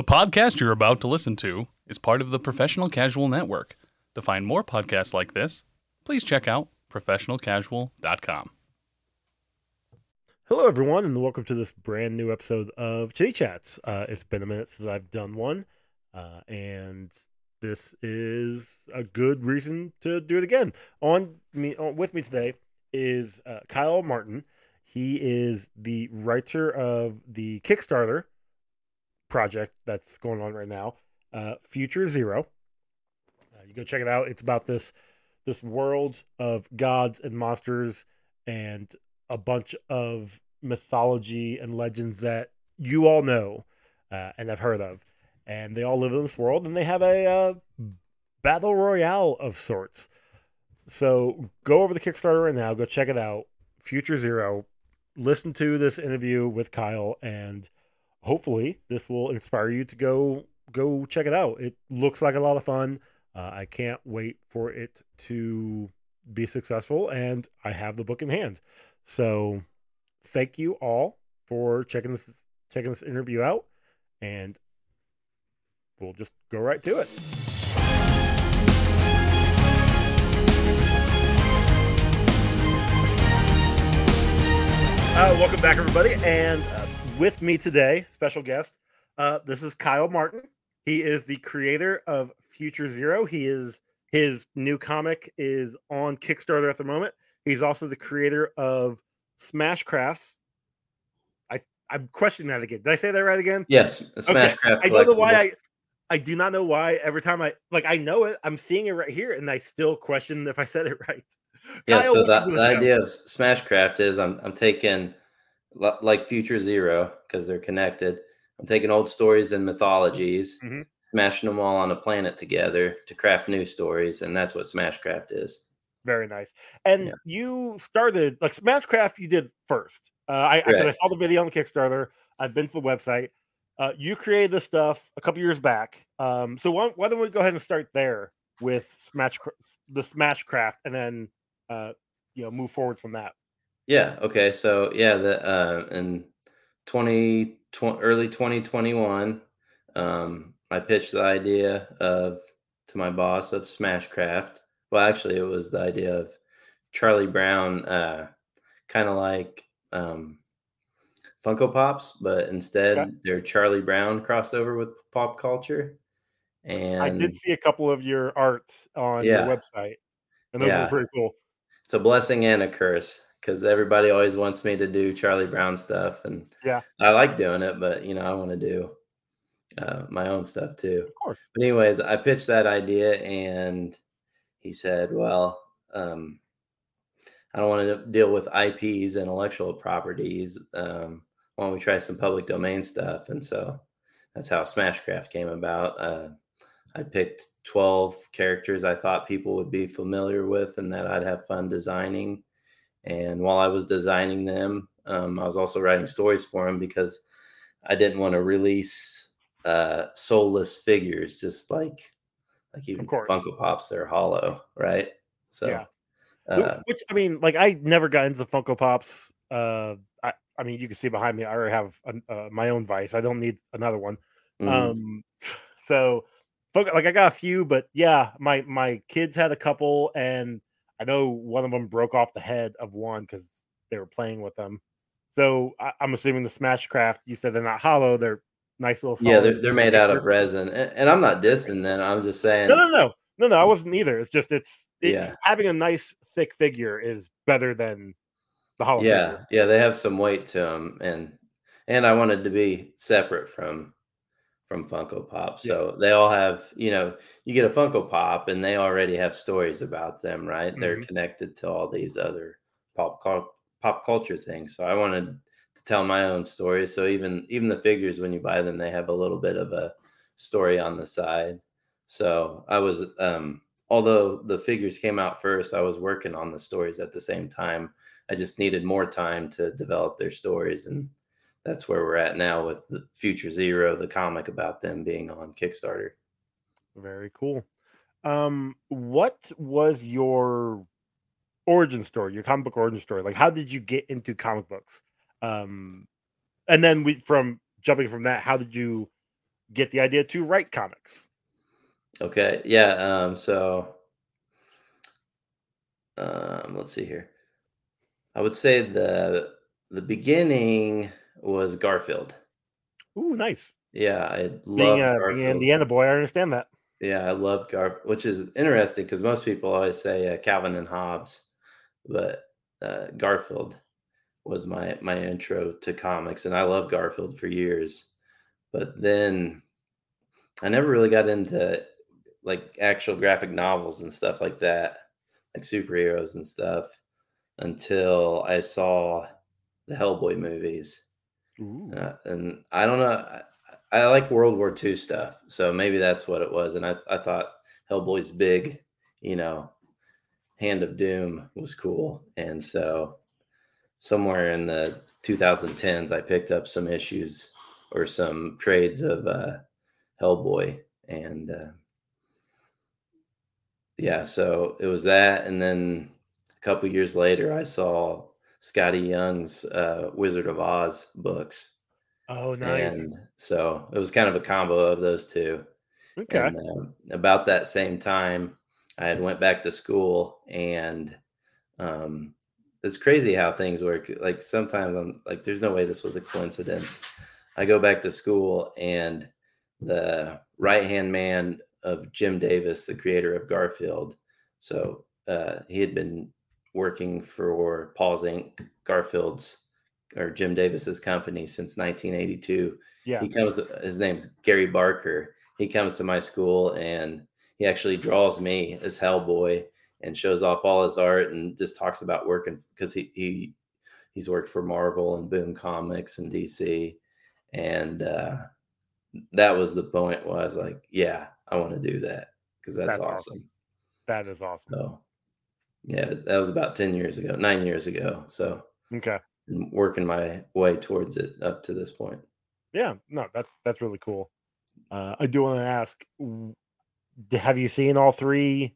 The podcast you're about to listen to is part of the Professional Casual Network. To find more podcasts like this, please check out professionalcasual.com. Hello, everyone, and welcome to this brand new episode of Chitty Chats. Uh, it's been a minute since I've done one, uh, and this is a good reason to do it again. On me, on, with me today is uh, Kyle Martin. He is the writer of the Kickstarter project that's going on right now, uh, Future Zero. Uh, you go check it out. It's about this this world of gods and monsters and a bunch of mythology and legends that you all know uh, and have heard of, and they all live in this world, and they have a uh, battle royale of sorts. So go over the Kickstarter right now. Go check it out. Future Zero. Listen to this interview with Kyle, and hopefully this will inspire you to go go check it out. It looks like a lot of fun. Uh, I can't wait for it to be successful, and I have the book in hand. So, thank you all for checking this checking this interview out, and we'll just go right to it. Uh, welcome back, everybody, and uh, with me today, special guest. Uh, this is Kyle Martin. He is the creator of Future Zero. He is his new comic is on Kickstarter at the moment. He's also the creator of Smash Crafts. I I'm questioning that again. Did I say that right again? Yes, Smash Craft. I don't know why I I do not know why every time I like I know it, I'm seeing it right here, and I still question if I said it right. Yeah, Kyle, so the, the idea of Smashcraft is I'm I'm taking like Future Zero because they're connected. I'm taking old stories and mythologies, Mhm. smashing them all on a planet together to craft new stories, and that's what Smashcraft is. Very nice. And Yeah. you started like Smashcraft. You did first. Uh, I, I, I saw the video on the Kickstarter. I've been to the website. Uh, you created this stuff a couple years back. Um, so why, why don't we go ahead and start there with Smash the Smashcraft, and then uh, you know move forward from that. Yeah. Okay. So yeah, the uh, in 20, tw- early 2021, um, I pitched the idea of to my boss of Smashcraft. Well, actually, it was the idea of Charlie Brown, uh, kind of like um, Funko Pops, but instead Okay. they're Charlie Brown crossed over with pop culture. And I did see a couple of your art on Yeah. your website, and those Yeah. were pretty cool. it's a blessing and a curse because everybody always wants me to do Charlie Brown stuff, and Yeah. I like doing it, but you know I want to do uh, my own stuff too. Of course. But anyways, I pitched that idea, and he said, "Well, um, I don't want to deal with IPs, intellectual properties. Um, why don't we try some public domain stuff?" And so that's how Smashcraft came about. Uh, I picked 12 characters I thought people would be familiar with and that I'd have fun designing. And while I was designing them, um, I was also writing stories for them because I didn't want to release uh, soulless figures, just like like even. Funko Pops, they're hollow, right? So, Yeah. Uh, Which I mean, like I never got into the Funko Pops. Uh, I, I mean, you can see behind me. I already have uh, my own vice. I don't need another one. mhm. Um, so like I got a few, but yeah, my my kids had a couple, and I know one of them broke off the head of one because they were playing with them. So I, I'm assuming the Smashcraft. You said they're not hollow; they're nice little. yeah, they're, they're made out of resin, and, and I'm not dissing them. I'm just saying, No, no, no, no, no. I mm. wasn't either. It's just it's it, Yeah. having a nice thick figure is better than the hollow. yeah figure. yeah they have some weight to them and and i wanted to be separate from from funko pop Yeah. so they all have you know you get a funko pop and they already have stories about them right they're Mhm. connected to all these other pop pop culture things so i wanted to tell my own stories so even even the figures when you buy them they have a little bit of a story on the side so i was um although the figures came out first i was working on the stories at the same time I just needed more time to develop their stories, and that's where we're at now with the Future Zero, the comic about them being on Kickstarter. Very cool. Um, what was your origin story, your comic book origin story? Like, how did you get into comic books? Um, and then we from jumping from that, how did you get the idea to write comics? Okay. Yeah. Um, so um, let's see here. I would say the the beginning was Garfield. Ooh, nice. Yeah, I Being love a being an Indiana boy, I understand that. Yeah, I love Garfield, which is interesting because most people always say uh, Calvin and Hobbes, but uh, Garfield was my my intro to comics, and I love Garfield for years. But then I never really got into like actual graphic novels and stuff like that, like superheroes and stuff, until I saw the Hellboy movies. Uh, and I don't know. I, I like World War II stuff, so maybe that's what it was. And I, I thought Hellboy's big, you know, Hand of Doom was cool. And so somewhere in the 2010s, I picked up some issues or some trades of uh, Hellboy, and uh, yeah, so it was that. And then a couple years later, I saw Skottie Young's uh, Wizard of Oz books. Oh, nice. And so it was kind of a combo of those two. okay. And um, about that same time, I had went back to school, and um, it's crazy how things work. Like sometimes I'm like, there's no way this was a coincidence. I go back to school, and the right hand man of Jim Davis, the creator of Garfield, so uh, he had been working for Paws Inc. Garfield's or Jim Davis's company since 1982 yeah. he comes his name's gary barker he comes to my school and he actually draws me as hellboy and shows off all his art and just talks about working because he, he he's worked for marvel and boom comics and dc and uh that was the point where i was like yeah i want to do that because that's, That's awesome. awesome. That is awesome. so yeah that was about 10 years ago nine years ago so Okay. I'm working my way towards it up to this point Yeah. No, that's that's really cool. Uh, I do want to ask: Have you seen all three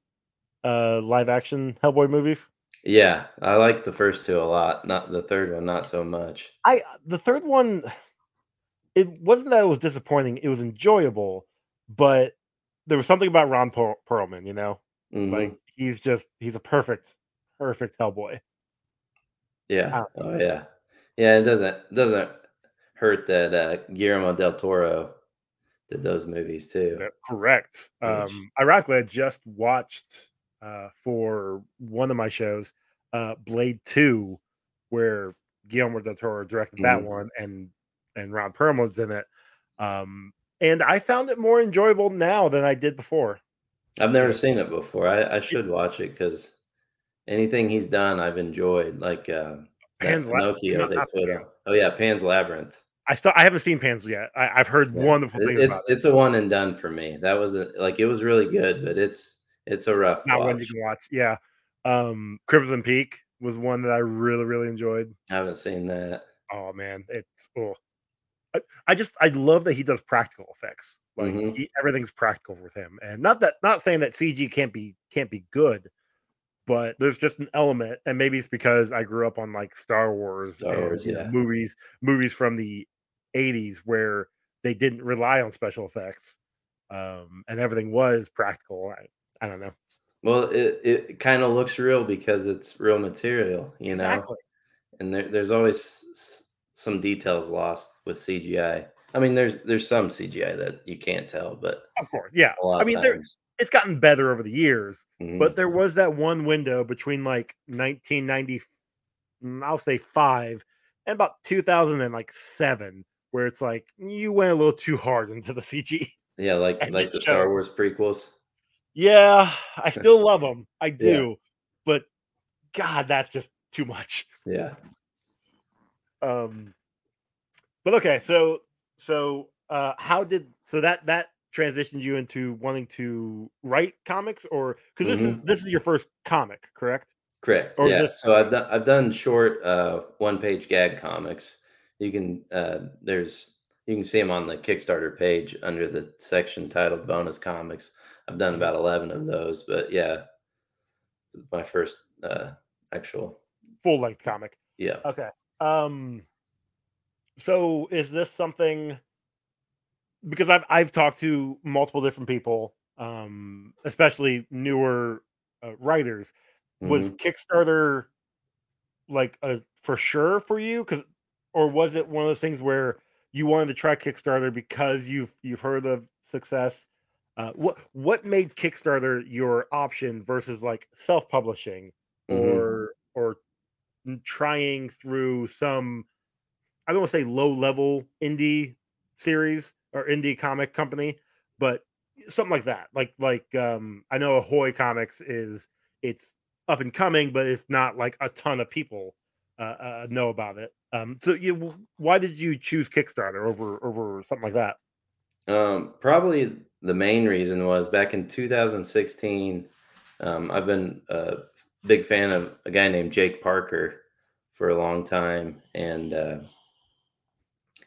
uh, live action Hellboy movies? yeah i like the first two a lot not the third one not so much I the third one, it wasn't that it was disappointing. It was enjoyable, but there was something about Ron per- Perlman. You know, Mhm. like he's just he's a perfect, perfect Hellboy. Yeah. Uh, Oh yeah. Yeah, it doesn't it doesn't hurt that uh Guillermo del Toro did those movies too. Yeah, Correct. Um, ironically, I just watched uh, for one of my shows, uh, Blade Two, where Guillermo del Toro directed that Mhm. one, and and Ron Perlman's in it. Um, and I found it more enjoyable now than I did before. I've never seen it before. I, I should watch it because anything he's done I've enjoyed. Like uh Pan's Labyrinth. Pinocchio not- they put on. Oh yeah, Pan's Labyrinth. I still I haven't seen Pans yet. I, I've heard Yeah. wonderful It- things it's, about it. it's a one and done for me. That was a, like it was really good, but it's it's a rough Not one you can watch. Yeah. Um, Crimson Peak was one that I really really enjoyed. I haven't seen that. Oh man, it's oh, I, I just I love that he does practical effects. Like Mhm. he, everything's practical with him, and not that not saying that CG can't be can't be good, but there's just an element, and maybe it's because I grew up on like Star Wars, Star Wars, yeah. movies movies from the '80s where they didn't rely on special effects, um, and everything was practical. I, I don't know Well, it, it kind of looks real because it's real material, you know. exactly. and there, there's always s- some details lost with CGI. I mean, there's there's some CGI that you can't tell, but Of course, yeah. I mean, there, times, it's gotten better over the years, Mhm. but there was that one window between like 1990 mm, i'll say five and about 2007 where it's like you went a little too hard into the cg yeah, like and like the Star. Wars prequels. yeah i still love them i do but god that's just too much Yeah, um but okay so so uh how did so that that transitioned you into wanting to write comics or because this is this is your first comic correct correct. Or yeah, this- so I've done I've done short uh, one page gag comics. You can uh, there's you can see them on the Kickstarter page under the section titled bonus comics. I've done about eleven of those, but yeah, my first uh, actual full length comic yeah. Okay. Um so is this something because I've I've talked to multiple different people, um, especially newer uh, writers. Was Mhm. Kickstarter like a for sure for you? Because or was it one of those things where you wanted to try Kickstarter because you've you've heard of success? Uh, what what made Kickstarter your option versus like self publishing Mhm. or or trying through some I don't want to say low level indie series or indie comic company, but something like that. Like like um I know Ahoy Comics is it's up and coming, but it's not like a ton of people uh, uh know about it. Um so you why did you choose Kickstarter over over something like that? Um, probably the main reason was back in 2016. Um, I've been a big fan of a guy named Jake Parker for a long time, and uh,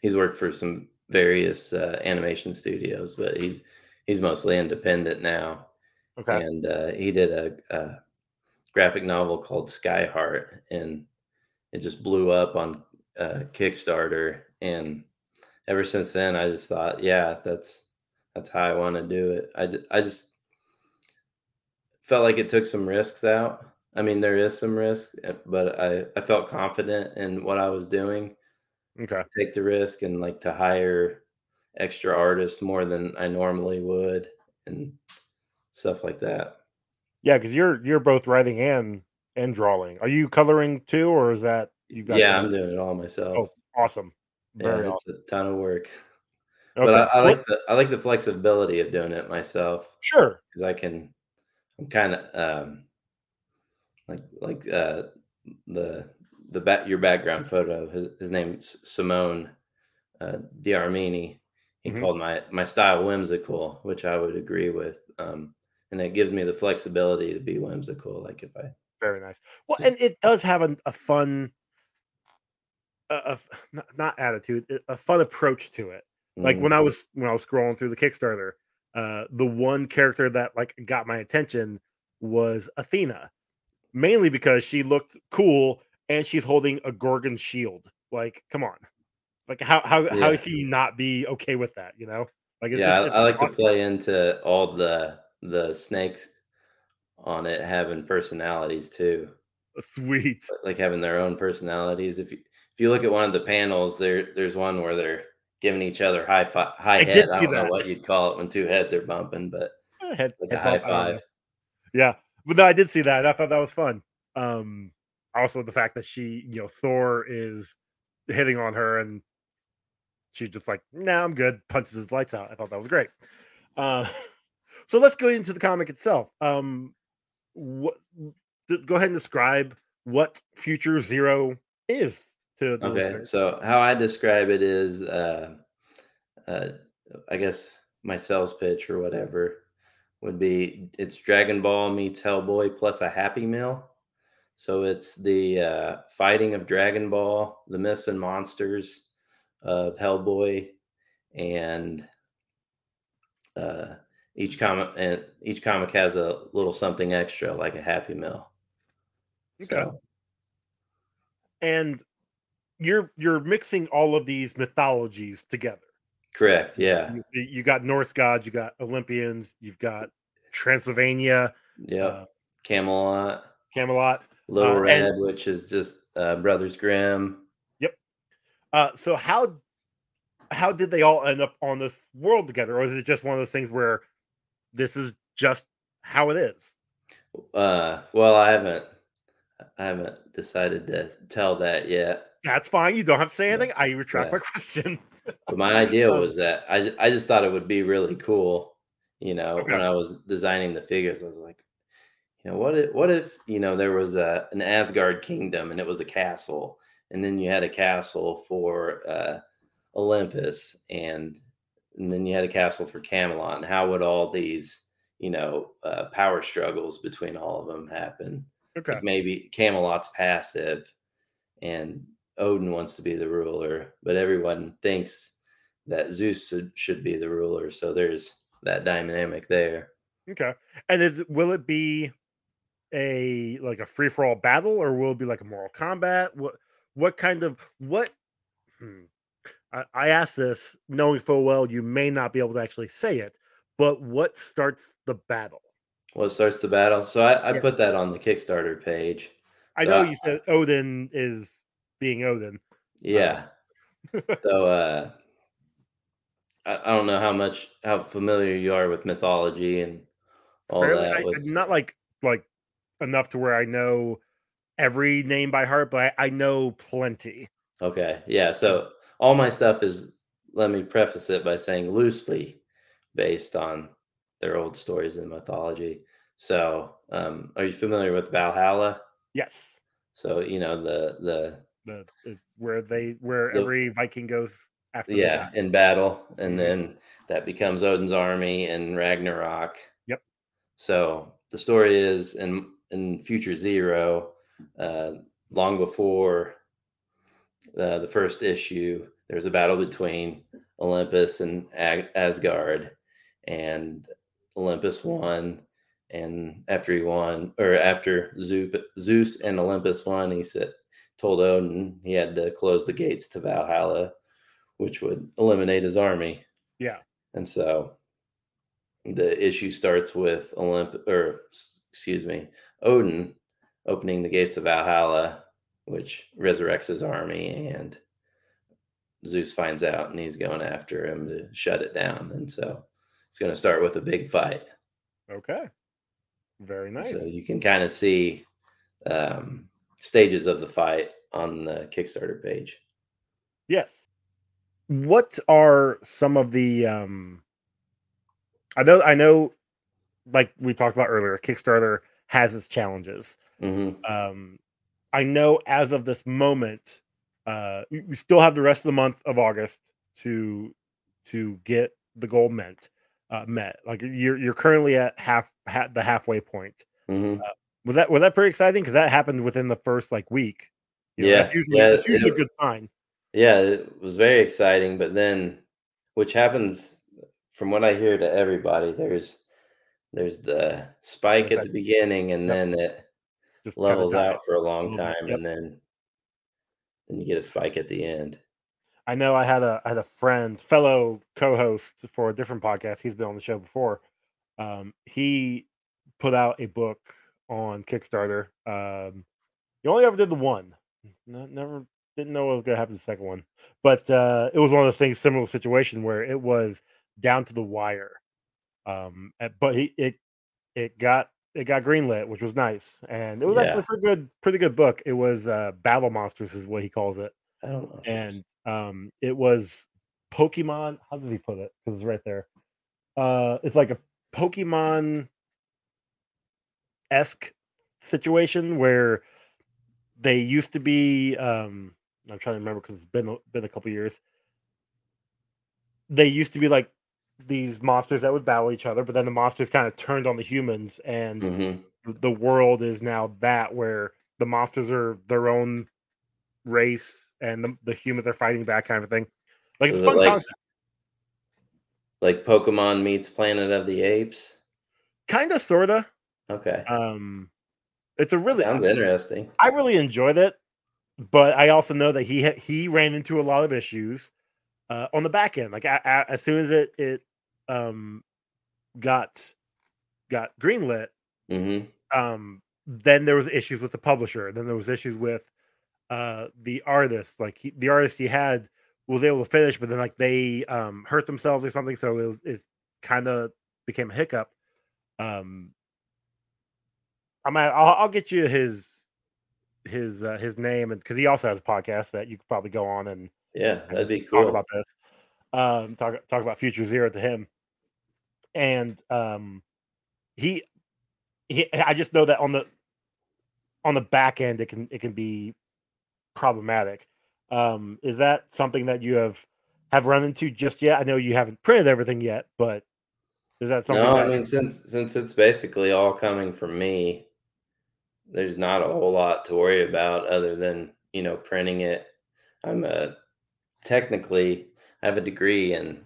he's worked for some various uh, animation studios, but he's he's mostly independent now. Okay. And uh, he did a, a graphic novel called Skyheart, and it just blew up on uh, Kickstarter. And ever since then, I just thought, yeah, that's that's how I want to do it. I just, I just felt like it took some risks out. I mean, there is some risk, but I, I felt confident in what I was doing. Okay. Take the risk and like to hire extra artists more than I normally would and stuff like that. Yeah, because you're you're both writing and and drawing. Are you coloring too, or is that you guys? Yeah, I'm doing it all myself. Oh, awesome. Very yeah, awesome. it's a ton of work. Okay. But I, I like the I like the flexibility of doing it myself sure. because I can. I'm kind of um, like like uh, the the back your background photo. His his name's Simone uh, D'Armini. He Mhm. called my my style whimsical, which I would agree with. Um, and it gives me the flexibility to be whimsical. Like if I Very nice. Well, and it does have a, a fun, a, not, not attitude, a- fun approach to it. Like Mm, when I was when I was scrolling through the Kickstarter, uh, the one character that like got my attention was Athena, mainly because she looked cool and she's holding a Gorgon shield. Like, come on, like how how how can you not be okay with that? You know, like it's, yeah, it's I, I like to play into all the the snakes on it having personalities too. Sweet. like having their own personalities. If you if you look at one of the panels, there there's one where they're giving each other high fi- high I head. I don't know what you'd call it when two heads are bumping, but Eh, head- like a head high bump, I five. Yeah, but no, I did see that. I thought that was fun. Um, also the fact that she, you know, Thor is hitting on her and she's just like, "Nah, I'm good." Punches his lights out. I thought that was great. Uh, so let's go into the comic itself. Um, what? Go ahead and describe what Future Zero is to the Okay, so how I describe it is, uh, uh, I guess my sales pitch or whatever would be it's Dragon Ball meets Hellboy plus a Happy Meal. So it's the uh, fighting of Dragon Ball, the myths and monsters of Hellboy, and uh, each comic and each comic has a little something extra, like a Happy Meal. Okay. So And you're you're mixing all of these mythologies together. correct, yeah, You, you got Norse gods, you got Olympians, you've got Transylvania, yeah. uh, Camelot. Camelot. Little Uh, Red, and- which is just uh, Brothers Grimm. Yep. Uh, so how how did they all end up on this world together, or is it just one of those things where this is just how it is? Uh, well, I haven't, I haven't decided to tell that yet. That's fine. You don't have to say Yeah. anything. I retract Yeah. my question. But my idea Um, was that I, I just thought it would be really cool. You know, Okay. when I was designing the figures, I was like, you know, what if, what if, you know, there was a, an Asgard kingdom and it was a castle, and then you had a castle for uh, Olympus, and and then you had a castle for Camelot, and how would all these, you know, uh, power struggles between all of them happen? Okay. Like maybe Camelot's passive and Odin wants to be the ruler, but everyone thinks that Zeus should, should be the ruler. So there's that dynamic there. Okay. And is will it be a like a free for all battle, or will it be like a Mortal Kombat? What what kind of what? Hmm. I, I asked this knowing full well you may not be able to actually say it, but what starts the battle? What starts the battle? So I, I Yeah. put that on the Kickstarter page. I So know I- you said Odin is being Odin. Yeah. so uh I, I don't know how much how familiar you are with mythology and all Fairly- that I- with not like like enough to where I know every name by heart, but I, I know plenty. Okay. Yeah. So all my stuff is, let me preface it by saying loosely based on their old stories and mythology. So, um, are you familiar with Valhalla? Yes, So, you know, the, the, the, where they where The- every Viking goes after. yeah, in battle. And Mhm. then that becomes Odin's army and Ragnarok. Yep. So the story is in, in Future Zero, uh, long before uh, the first issue, there's a battle between Olympus and Ag- Asgard, and Olympus won. And after he won, or after Zeus, Zeus and Olympus won, he said, told Odin he had to close the gates to Valhalla, which would eliminate his army. Yeah. And so the issue starts with Olymp, or excuse me, Odin opening the gates of Valhalla, which resurrects his army, and Zeus finds out and he's going after him to shut it down. And so it's going to start with a big fight. Okay. Very nice. So you can kind of see um, stages of the fight on the Kickstarter page. Yes. What are some of the um I know I know like we talked about earlier, Kickstarter has its challenges. hmm Um I know as of this moment, uh we still have the rest of the month of August to to get the goal met. Uh, met like you're you're currently at half, ha- the halfway point. hmm Was that was that pretty exciting? Because that happened within the first like week. You know, Yeah, that's usually, yeah, that's usually it- a good sign. Yeah, it was very exciting. But then, which happens from what I hear to everybody, there's there's the spike at the beginning, and Yep. then it Just levels out for a long time, yep. and then then you get a spike at the end. I know I had a I had a friend, fellow co-host for a different podcast. He's been on the show before. Um, he put out a book on Kickstarter. Um, he only ever did the one. No, never didn't know what was going to happen to the second one, but uh, it was one of those things, similar situation where it was down to the wire. Um, but he it it got it got greenlit, which was nice, and it was actually a pretty good pretty good book. It was uh, Battle Monsters, is what he calls it I don't know. and um it was pokemon how did he put it because it's right there uh it's like a pokemon esque situation where they used to be um i'm trying to remember because it's been been a couple years they used to be like these monsters that would battle each other but then the monsters kind of turned on the humans and hmm the world is now that where the monsters are their own race and the, the humans are fighting back kind of thing. Like So it's is a it fun like- concept. like Pokemon meets Planet of the Apes. kind of sorta. Okay, um it's a really sounds interesting. i really enjoyed it but i also know that he he ran into a lot of issues uh on the back end like a, a- as soon as it it um got got greenlit hmm um then there was issues with the publisher then there was issues with uh the artist like he, the artist he had was able to finish but then like they um hurt themselves or something so it was it kind of became a hiccup um i'm at, I'll, I'll get you his his uh, his name and because he also has a podcast that you could probably go on and Yeah, that'd be talk cool. about this. Um, talk talk about Future Zero to him, and um, he he. I just know that on the on the back end, it can it can be problematic. Um, is that something that you have have run into just yet? I know you haven't printed everything yet, but is that something? No, that, I mean since since it's basically all coming from me, there's not a whole lot to worry about other than you know printing it. I'm a technically I have a degree in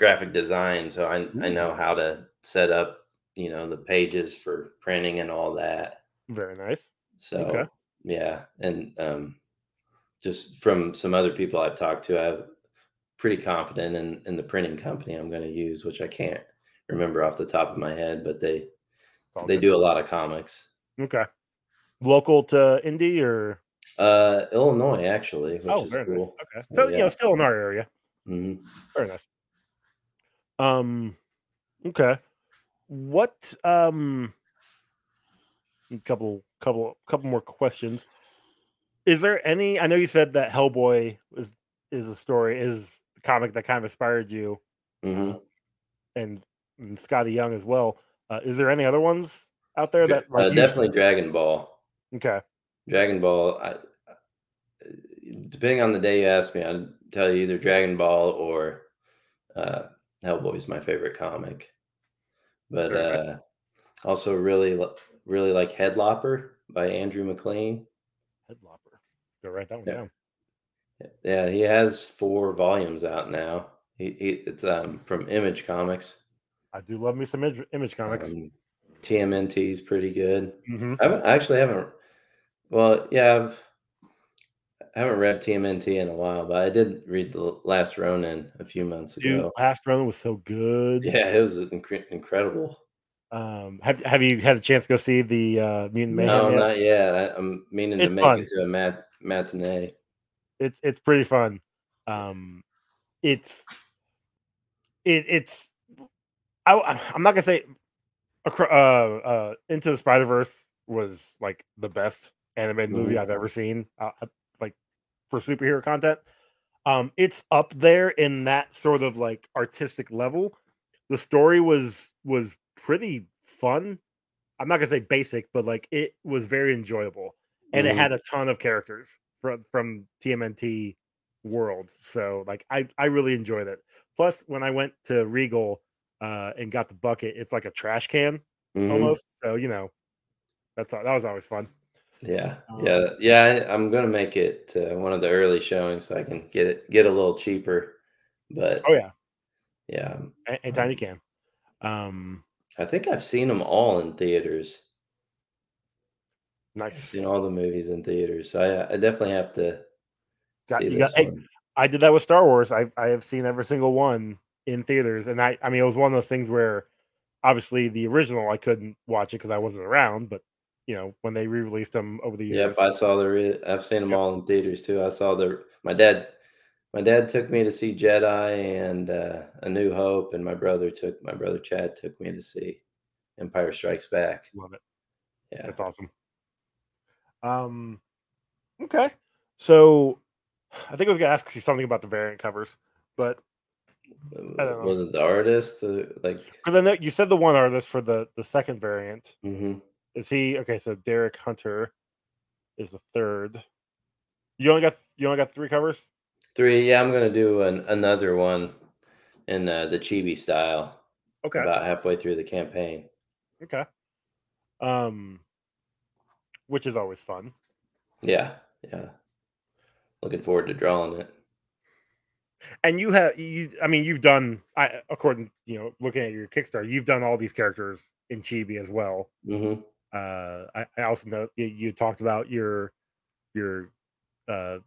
graphic design, so I I know how to set up you know the pages for printing and all that. very nice. So Okay. yeah, and um, just from some other people I've talked to, I'm pretty confident in in the printing company I'm going to use, which I can't remember off the top of my head, but they All they good. do a lot of comics. Okay. Local to Indy or Uh, Illinois actually, which oh, is very cool. nice. Okay. So, So you know, still in our area. hmm Very nice. Um. Okay. What? Um. A couple, couple, couple more questions. Is there any? I know you said that Hellboy is is a story is the comic that kind of inspired you, hmm and, and Skottie Young as well. Uh, is there any other ones out there that like uh, you- definitely Dragon Ball. Okay. Dragon Ball. I, depending on the day you ask me, I'd tell you either Dragon Ball or uh, Hellboy is my favorite comic. But uh, also really, really like Headlopper by Andrew MacLean. Headlopper. Go write that one Yeah. down. Yeah, he has four volumes out now. He, he it's um from Image Comics. I do love me some image, image comics. Um, TMNT is pretty good. hmm I, haven't, I actually haven't. Well, yeah, I've I haven't read TMNT in a while, but I did read the Last Ronin a few months Dude, ago. Last Ronin was so good. Yeah, it was incre- incredible. Um, have have you had a chance to go see the uh, Mutant Mayhem? No, yet? not yet. I, I'm meaning to make fun. it to a mat- matinee. It's it's pretty fun. Um, it's it it's I I'm not gonna say uh uh Into the Spider Verse was like the best animated movie Mhm. I've ever seen. Uh, for superhero content, um, it's up there in that sort of like artistic level. The story was was pretty fun. I'm not gonna say basic, but like it was very enjoyable, and it Mhm. had a ton of characters from from TMNT world. So like I I really enjoyed it. Plus, when I went to Regal uh, and got the bucket, it's like a trash can Mhm. almost. So you know, that's that was always fun. Yeah, Um, yeah, yeah. I, I'm gonna make it to one of the early showings so I can get it get a little cheaper. But Oh yeah, yeah, a- anytime you can. Um, I think I've seen them all in theaters. I've nice. seen all the movies in theaters, so I, I definitely have to Got- see this got- one. I did that with Star Wars. I I have seen every single one in theaters, and I I mean it was one of those things where obviously the original I couldn't watch it because I wasn't around, but you know when they re-released them over the years. Yep, I saw the. Re- I've seen them Yep. all in theaters too. I saw the. My dad, my dad took me to see Jedi and uh, A New Hope, and my brother took my brother Chad took me to see Empire Strikes Back. love it. Yeah, That's awesome. Um, okay. So I think I was gonna ask you something about the variant covers, but don't know. was it the artist? Uh, like, because I know you said the one artist for the the second variant mhm. Is he okay? So Derek Hunter is the third. You only got you only got three covers. three. Yeah, I'm gonna do an, another one in uh, the chibi style. Okay. About halfway through the campaign. Okay. Um, which is always fun. Yeah, yeah. Looking forward to drawing it. And you have you. I mean, you've done. I according you know looking at your Kickstarter, you've done all these characters in Chibi as well. hmm uh I, I also know you, you talked about your your uh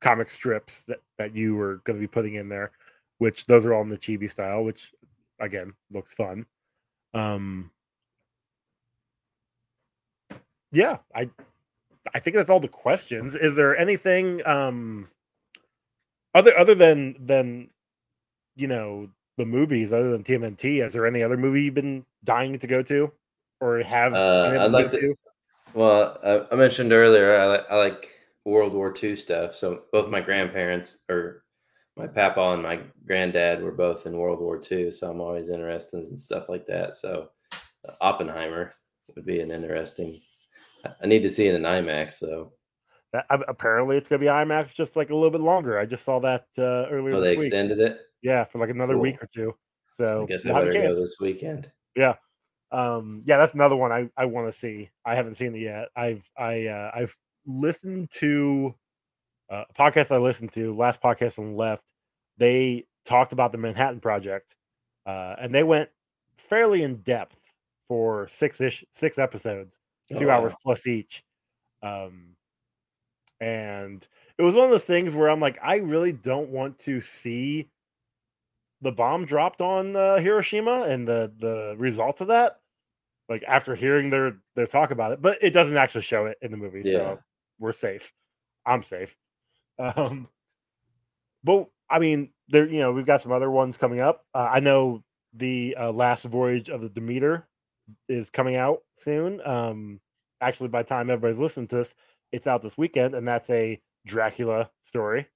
comic strips that that you were going to be putting in there which those are all in the chibi style which again looks fun. Um yeah i i think that's all the questions. Is there anything um other other than than you know the movies other than tmnt is there any other movie you've been dying to go to or have Uh, I'd like go to- Well, I, I mentioned earlier I, I like World War II stuff. So both my grandparents, or my papa and my granddad, were both in World War II. So I'm always interested in stuff like that. So uh, Oppenheimer would be an interesting. I- I need to see it in IMAX though. That, apparently, it's going to be IMAX just like a little bit longer. I just saw that uh, earlier Oh, they week. extended it. Yeah, for like another Cool. week or two. So I guess I better go this weekend. Um, yeah, that's another one I, I want to see. I haven't seen it yet. I've I uh, I've listened to uh, a podcast I listened to last podcast on the left. They talked about the Manhattan Project, uh, and they went fairly in depth for six ish six episodes. two Oh, hours plus each. Um, and it was one of those things where I'm like, I really don't want to see the bomb dropped on uh, Hiroshima and the the result of that, like after hearing their their talk about it, but it doesn't actually show it in the movie, Yeah. so we're safe. I'm safe. Um, but I mean, there you know we've got some other ones coming up. Uh, I know the uh, last voyage of the Demeter is coming out soon. Um, actually, by the time everybody's listening to this, it's out this weekend, and that's a Dracula story.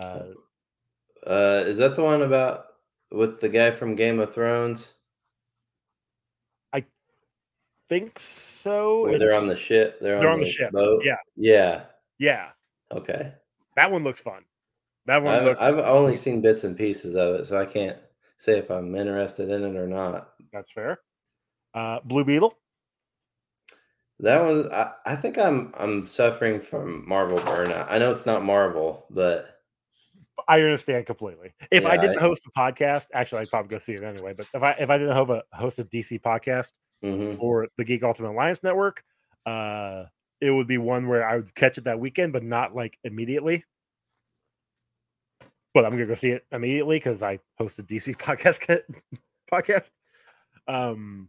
Uh, Uh, is that the one about with the guy from Game of Thrones? Think so. Where they're on the ship. They're, they're on, on the the ship, Boat. yeah. Yeah. yeah, Okay. that one looks fun. That one I've, looks. I've only seen bits and pieces of it, so I can't say if I'm interested in it or not. That's fair. Uh, Blue Beetle. That was I, I think I'm I'm suffering from Marvel burnout. I know it's not Marvel, but I understand completely. If I didn't I- host a podcast, actually, I'd probably go see it anyway. But if I if I didn't host a host a DC podcast mhm. or the Geek Ultimate Alliance Network, uh, it would be one where I would catch it that weekend, but not like immediately. But I'm gonna go see it immediately because I host a DC podcast podcast. Um,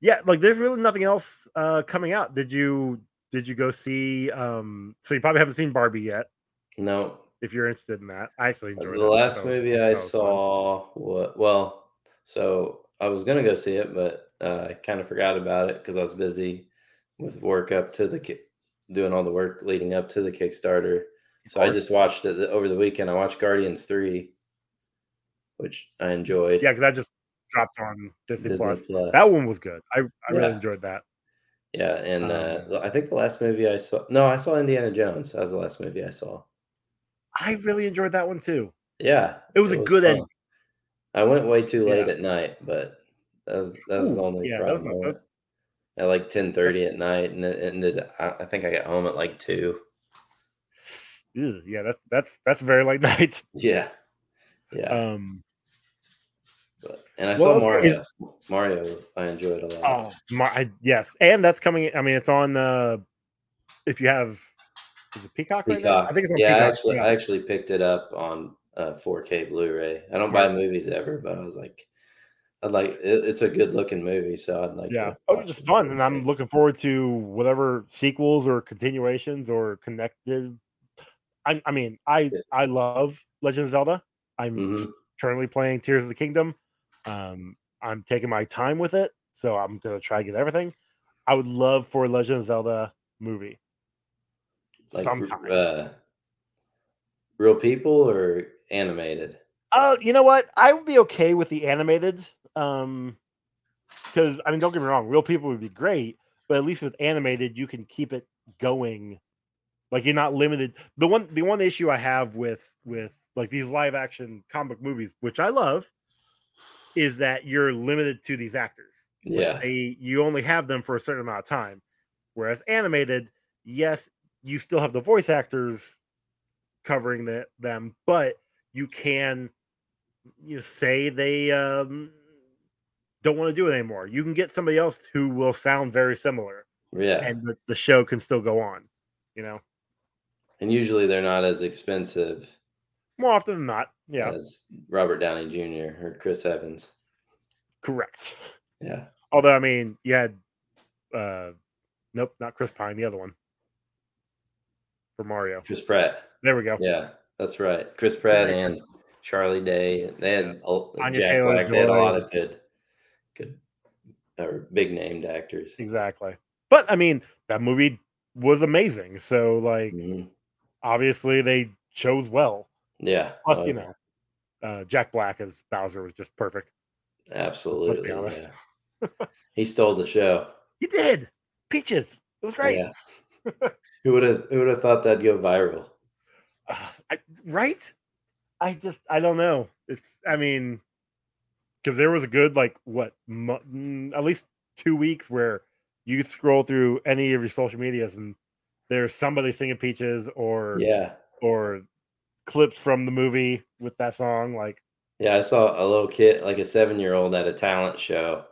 yeah, like there's really nothing else uh coming out. Did you did you go see? Um, so you probably haven't seen Barbie yet. no. If you're interested in that, I actually The enjoyed that. last movie I fun. saw what well, so I was gonna go see it, but uh, I kind of forgot about it because I was busy with work up to the ki- doing all the work leading up to the Kickstarter. So I just watched it over the weekend. I watched Guardians three, which I enjoyed. Yeah, because I just dropped on Disney, Disney Plus. Plus. That one was good. I, I really enjoyed that. Yeah, and Um, uh, I think the last movie I saw, no, I saw Indiana Jones. That was the last movie I saw. I really enjoyed that one too. Yeah, It was a good fun. ending. I went way too late Yeah. at night, but that was that was the only yeah, that was problem. not I At like ten thirty at night, and it ended. I, I think I got home at like two. Ew, yeah, that's that's that's very late night. Yeah, yeah. Um, but, and I well, saw Mario. is- Mario, I enjoyed a lot. oh, my, I, yes, and that's coming. I mean, it's on. Uh, if you have, is it Peacock right now? Peacock. I think it's on yeah, I actually, yeah. I actually picked it up on uh, 4K Blu-ray. I don't buy movies ever, but I was like, I'd like. It, it's a good-looking movie, so I'd like. yeah. to Oh, it's fun, and I'm looking forward to whatever sequels or continuations or connected. I, I mean, I I love Legend of Zelda. I'm Mhm. currently playing Tears of the Kingdom. Um, I'm taking my time with it, so I'm gonna try to get everything. I would love for a Legend of Zelda movie Like, sometime. Uh, real people or animated? Uh, you know what? I would be okay with the animated. Um, because I mean, don't get me wrong, real people would be great, but at least with animated, you can keep it going. Like you're not limited. The one, the one issue I have with with like these live action comic movies, which I love, is that you're limited to these actors. Yeah, they you only have them for a certain amount of time. Whereas animated, yes, you still have the voice actors covering the, them, but you can you say they um, don't want to do it anymore. You can get somebody else who will sound very similar, yeah. and the, the show can still go on. You know, And usually they're not as expensive more often than not. Yeah, as Robert Downey Jr. or Chris Evans. correct. Yeah, Although I mean, you had uh, nope, not Chris Pine, the other one for Mario. Chris Pratt. There we go. Yeah, that's right. Chris Pratt and Charlie Day. They had a- Anya Jack Taylor Black. They had a lot of good, good, or big named actors. Exactly. But I mean, that movie was amazing. So like Mhm. obviously they chose well. Yeah. Plus, you know, uh Jack Black as Bowser was just perfect. absolutely. honest. yeah. he stole the show. He did. Peaches. It was great. Yeah. who would have Who would have thought that'd go viral? Uh, I, right? I just I don't know. It's I mean because there was a good like what mo- mm, at least two weeks where you scroll through any of your social medias and there's somebody singing Peaches or Yeah. or clips from the movie with that song like Yeah. I saw a little kid, like a seven year old, at a talent show,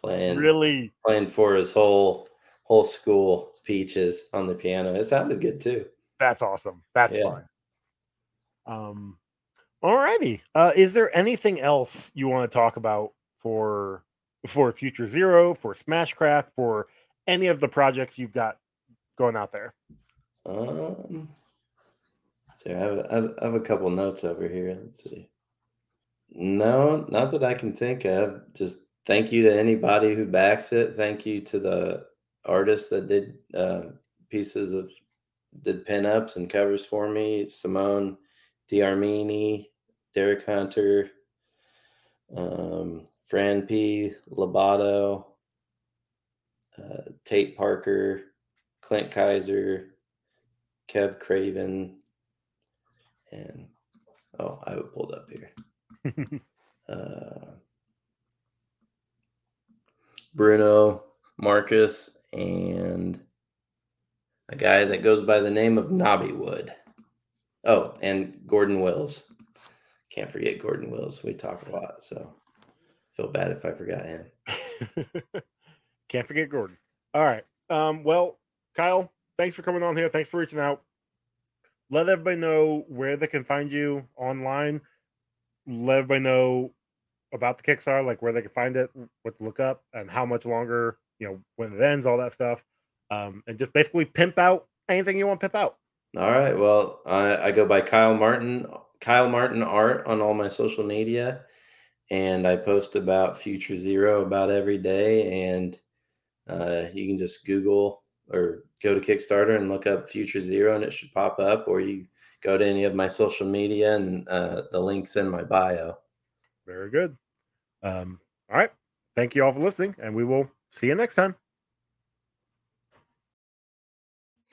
playing really playing for his whole whole school. Peaches on the piano. It sounded good too. That's awesome. That's Yeah. fun. Um Alrighty. Uh, is there anything else you want to talk about for for Future Zero, for Smashcraft, for any of the projects you've got going out there? Um, so I have, I have, I have a couple notes over here. Let's see. No, not that I can think of. Just thank you to anybody who backs it. Thank you to the artists that did uh, pieces of did pinups and covers for me. Simone D'Armini, Derek Hunter, um, Fran P. Labato, uh, Tate Parker, Clint Kaiser, Kev Craven, and oh, I have pulled up here. uh, Bruno, Marcus, and a guy that goes by the name of Nobby Wood. Oh, and Gordon Wills. Can't forget Gordon Wills. We talk a lot, so feel bad if I forgot him. Can't forget Gordon. All right. Um, well, Kyle, thanks for coming on here. Thanks for reaching out. Let everybody know where they can find you online. Let everybody know about the Kickstarter, like where they can find it, what to look up, and how much longer, you know, when it ends, all that stuff. Um, and just basically pimp out anything you want to pimp out. All right. Well, I, I go by Kyle Martin, Kyle Martin Art on all my social media, and I post about Future Zero about every day. And uh, you can just Google or go to Kickstarter and look up Future Zero, and it should pop up. Or you go to any of my social media, and uh, the links in my bio. Very good. Um, all right. Thank you all for listening, and we will see you next time.